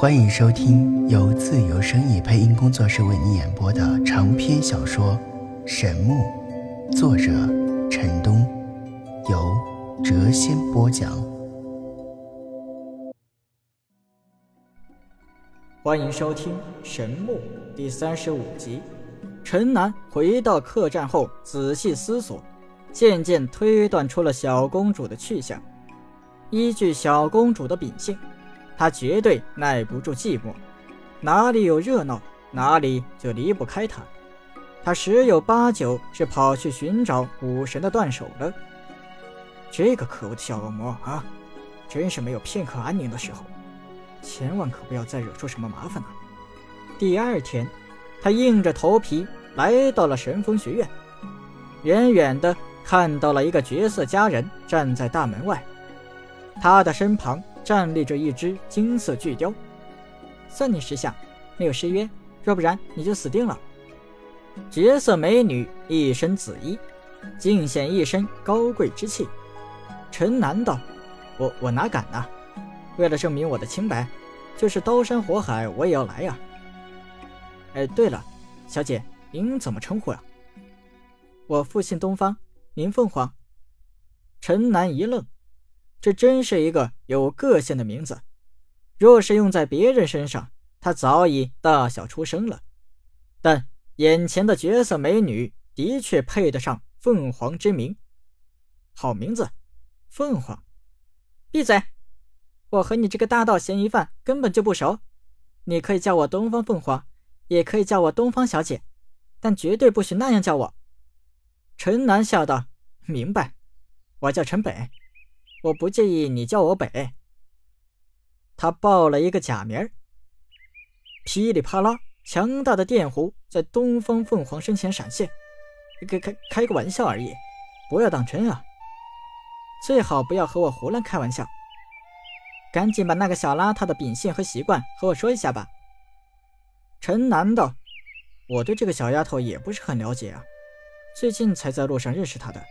欢迎收听由自由声意配音工作室为你演播的长篇小说《神木》，作者陈东，由谪仙播讲。欢迎收听《神木》第三十五集。陈南回到客栈后，仔细思索，渐渐推断出了小公主的去向。依据小公主的秉性。他绝对耐不住寂寞，哪里有热闹，哪里就离不开他。他十有八九是跑去寻找武神的断手了。这个可恶的小恶魔啊，真是没有片刻安宁的时候，千万可不要再惹出什么麻烦了。第二天，他硬着头皮来到了神风学院，远远的看到了一个绝色佳人站在大门外，他的身旁。站立着一只金色巨雕，算你识相，没有失约，若不然你就死定了。绝色美女一身紫衣，尽显一身高贵之气。陈南道：“我我哪敢呢？为了证明我的清白，就是刀山火海我也要来呀。”哎，对了，小姐，您怎么称呼呀？我父姓东方，名凤凰。陈南一愣。这真是一个有个性的名字，若是用在别人身上，他早已大笑出声了。但眼前的绝色美女的确配得上凤凰之名，好名字，凤凰。闭嘴！我和你这个大盗嫌疑犯根本就不熟，你可以叫我东方凤凰，也可以叫我东方小姐，但绝对不许那样叫我。陈南笑道：“明白，我叫陈北。”我不介意你叫我北。他报了一个假名。噼里啪啦，强大的电弧在东方凤凰身前闪现。开开开个玩笑而已，不要当真啊！最好不要和我胡乱开玩笑。赶紧把那个小邋遢的秉性和习惯和我说一下吧。陈南道：“我对这个小丫头也不是很了解啊，最近才在路上认识她的。”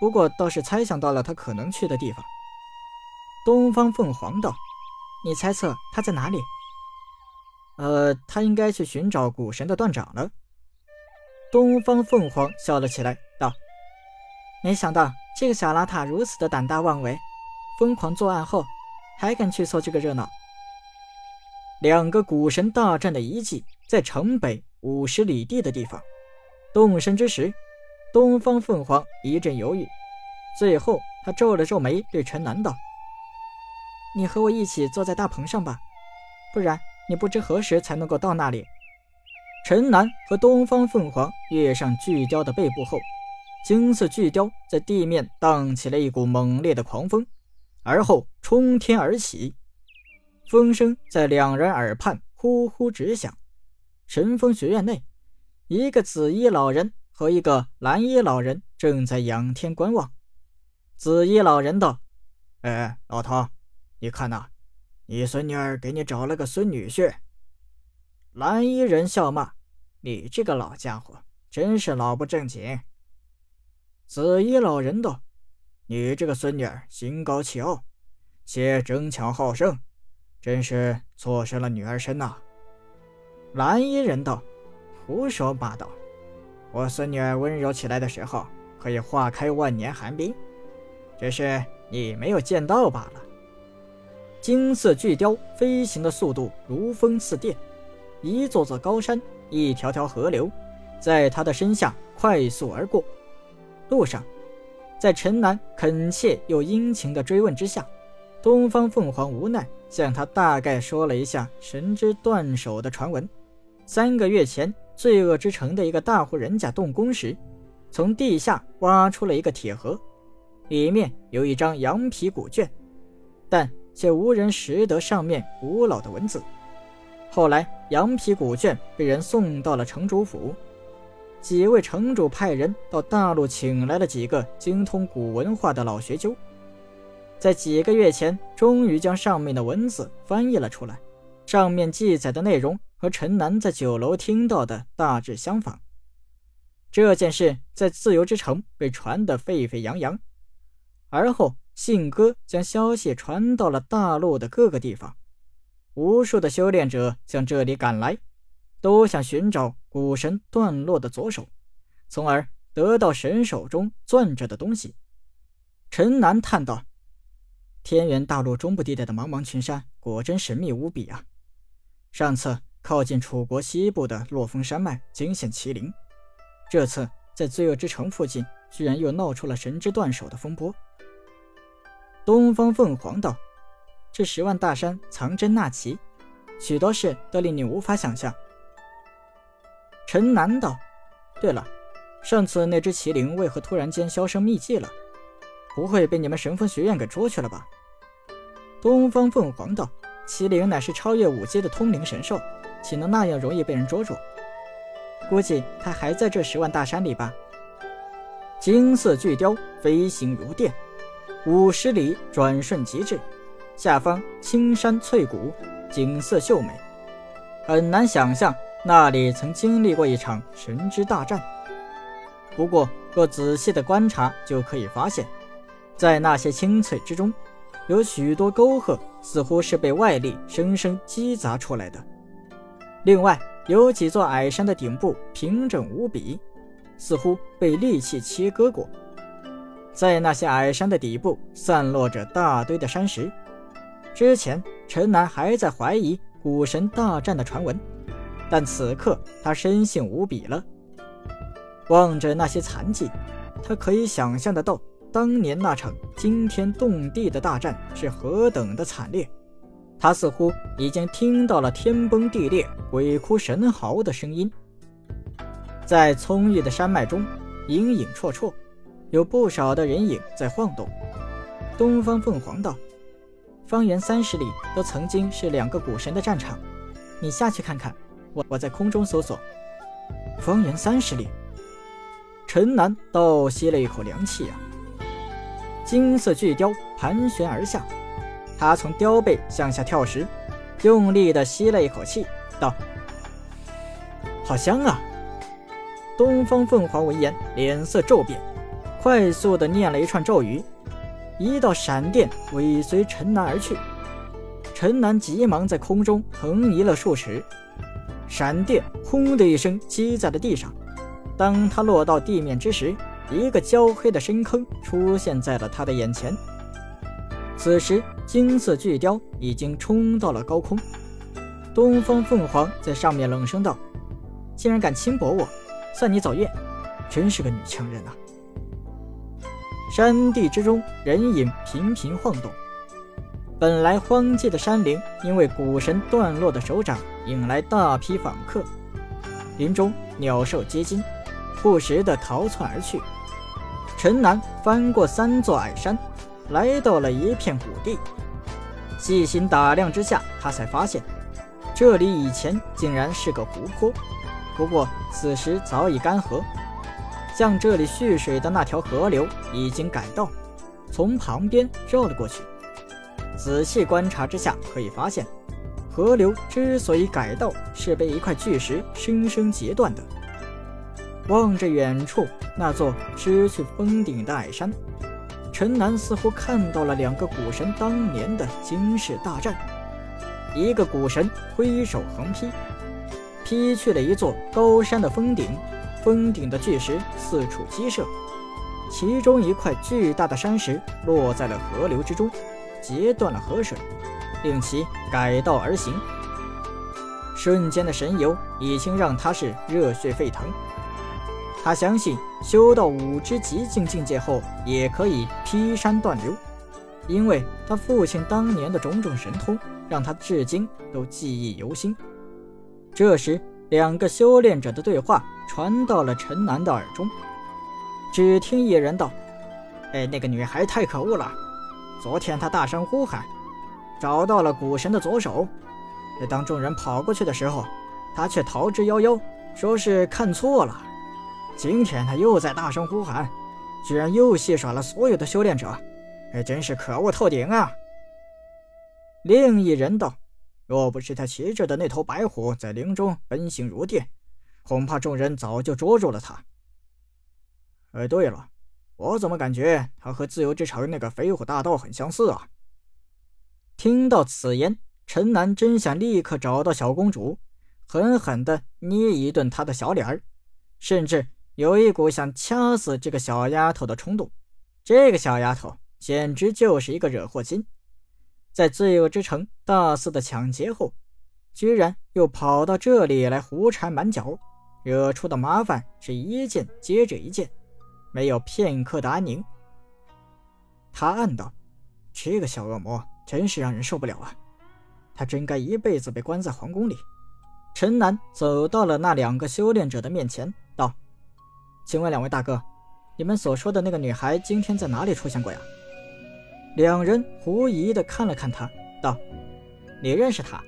不过倒是猜想到了他可能去的地方。东方凤凰道：“你猜测他在哪里？”“呃，他应该去寻找古神的断掌了。”东方凤凰笑了起来，道：“没想到这个小邋遢如此的胆大妄为，疯狂作案后还敢去凑这个热闹。”两个古神大战的遗迹在城北五十里地的地方。动身之时。东方凤凰一阵犹豫，最后他皱了皱眉，对陈南道：“你和我一起坐在大棚上吧，不然你不知何时才能够到那里。”陈南和东方凤凰跃上巨雕的背部后，金色巨雕在地面荡起了一股猛烈的狂风，而后冲天而起，风声在两人耳畔呼呼直响。神风学院内，一个紫衣老人。和一个蓝衣老人正在仰天观望。紫衣老人道：“哎，老头，你看呐，你孙女儿给你找了个孙女婿。”蓝衣人笑骂：“你这个老家伙，真是老不正经。”紫衣老人道：“你这个孙女儿心高气傲，且争强好胜，真是错失了女儿身呐。”蓝衣人道：“胡说八道。”我孙女儿温柔起来的时候，可以化开万年寒冰，只是你没有见到罢了。金色巨雕飞行的速度如风似电，一座座高山，一条条河流，在他的身下快速而过。路上，在陈南恳切又殷勤的追问之下，东方凤凰无奈向他大概说了一下神之断手的传闻。三个月前。罪恶之城的一个大户人家动工时，从地下挖出了一个铁盒，里面有一张羊皮古卷，但却无人识得上面古老的文字。后来，羊皮古卷被人送到了城主府，几位城主派人到大陆请来了几个精通古文化的老学究，在几个月前，终于将上面的文字翻译了出来。上面记载的内容。和陈南在酒楼听到的大致相仿。这件事在自由之城被传得沸沸扬扬，而后信鸽将消息传到了大陆的各个地方。无数的修炼者向这里赶来，都想寻找古神断落的左手，从而得到神手中攥着的东西。陈南叹道：“天元大陆中部地带的茫茫群山，果真神秘无比啊！上次靠近楚国西部的落峰山脉惊现麒麟，这次在罪恶之城附近，居然又闹出了神之断手的风波。”东方凤凰道。这十万大山藏珍纳奇，许多事都令你无法想象。陈南道：“对了，上次那只麒麟为何突然间销声匿迹了？不会被你们神风学院给捉去了吧？”东方凤凰道：“麒麟乃是超越五阶的通灵神兽，岂能那样容易被人捉住？估计他还在这十万大山里吧。”金色巨雕飞行如电，五十里转瞬即至。下方青山翠谷，景色秀美，很难想象那里曾经历过一场神之大战。不过，若仔细的观察，就可以发现，在那些青翠之中，有许多沟壑，似乎是被外力生生击砸出来的。另外，有几座矮山的顶部平整无比，似乎被利器切割过。在那些矮山的底部，散落着大堆的山石。之前，陈南还在怀疑古神大战的传闻，但此刻他深信无比了。望着那些残迹，他可以想象得到当年那场惊天动地的大战是何等的惨烈。他似乎已经听到了天崩地裂、鬼哭神嚎的声音。在葱郁的山脉中，影影绰绰，有不少的人影在晃动。东方凤凰道。方圆三十里都曾经是两个古神的战场，你下去看看。我我在空中搜索。方圆三十里，陈南倒吸了一口凉气啊！金色巨雕盘旋而下，他从雕背向下跳时，用力的吸了一口气，道：“好香啊！”东方凤凰闻言，脸色骤变，快速的念了一串咒语。一道闪电尾随陈南而去，陈南急忙在空中横移了数尺，闪电轰的一声击在了地上。当他落到地面之时，一个焦黑的深坑出现在了他的眼前。此时，金色巨雕已经冲到了高空，东方凤凰在上面冷声道：“竟然敢轻薄我，算你走运，真是个女强人啊！”山地之中，人影频频晃动。本来荒寂的山林，因为古神断落的手掌，引来大批访客。林中鸟兽皆惊，不时的逃窜而去。陈南翻过三座矮山，来到了一片谷地。细心打量之下，他才发现，这里以前竟然是个湖泊，不过此时早已干涸。向这里蓄水的那条河流已经改道，从旁边绕了过去。仔细观察之下，可以发现，河流之所以改道，是被一块巨石生生截断的。望着远处那座失去峰顶的矮山，陈南似乎看到了两个古神当年的惊世大战。一个古神挥手横劈，劈去了一座高山的峰顶。峰顶的巨石四处激射，其中一块巨大的山石落在了河流之中，截断了河水，令其改道而行。瞬间的神游已经让他是热血沸腾。他相信修到五之极境境界后，也可以劈山断流，因为他父亲当年的种种神通，让他至今都记忆犹新。这时。两个修炼者的对话传到了陈南的耳中，只听一人道：“哎，那个女孩太可恶了！昨天她大声呼喊，找到了古神的左手。当众人跑过去的时候，她却逃之夭夭，说是看错了。今天他又在大声呼喊，居然又戏耍了所有的修炼者，哎，真是可恶透顶啊！”另一人道。若不是他骑着的那头白虎在林中奔行如电，恐怕众人早就捉住了他。哎，对了，我怎么感觉他和自由之城那个飞虎大盗很相似啊？听到此言，陈南真想立刻找到小公主，狠狠地捏一顿她的小脸儿，甚至有一股想掐死这个小丫头的冲动。这个小丫头简直就是一个惹祸精，在罪恶之城大肆的抢劫后，居然又跑到这里来胡缠满脚，惹出的麻烦是一件接着一件，没有片刻的安宁。他暗道：“这个小恶魔真是让人受不了啊！他真该一辈子被关在皇宫里。”陈南走到了那两个修炼者的面前，道：“请问两位大哥，你们所说的那个女孩今天在哪里出现过呀？”两人狐疑的看了看他，道：“你认识她？”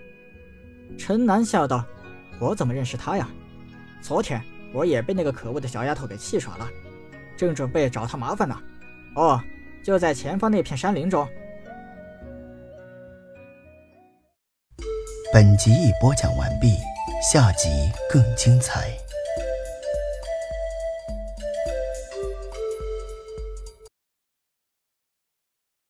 陈楠笑道：“我怎么认识她呀？昨天我也被那个可恶的小丫头给气耍了，正准备找她麻烦呢。哦。”就在前方那片山林中。本集已播讲完毕，下集更精彩。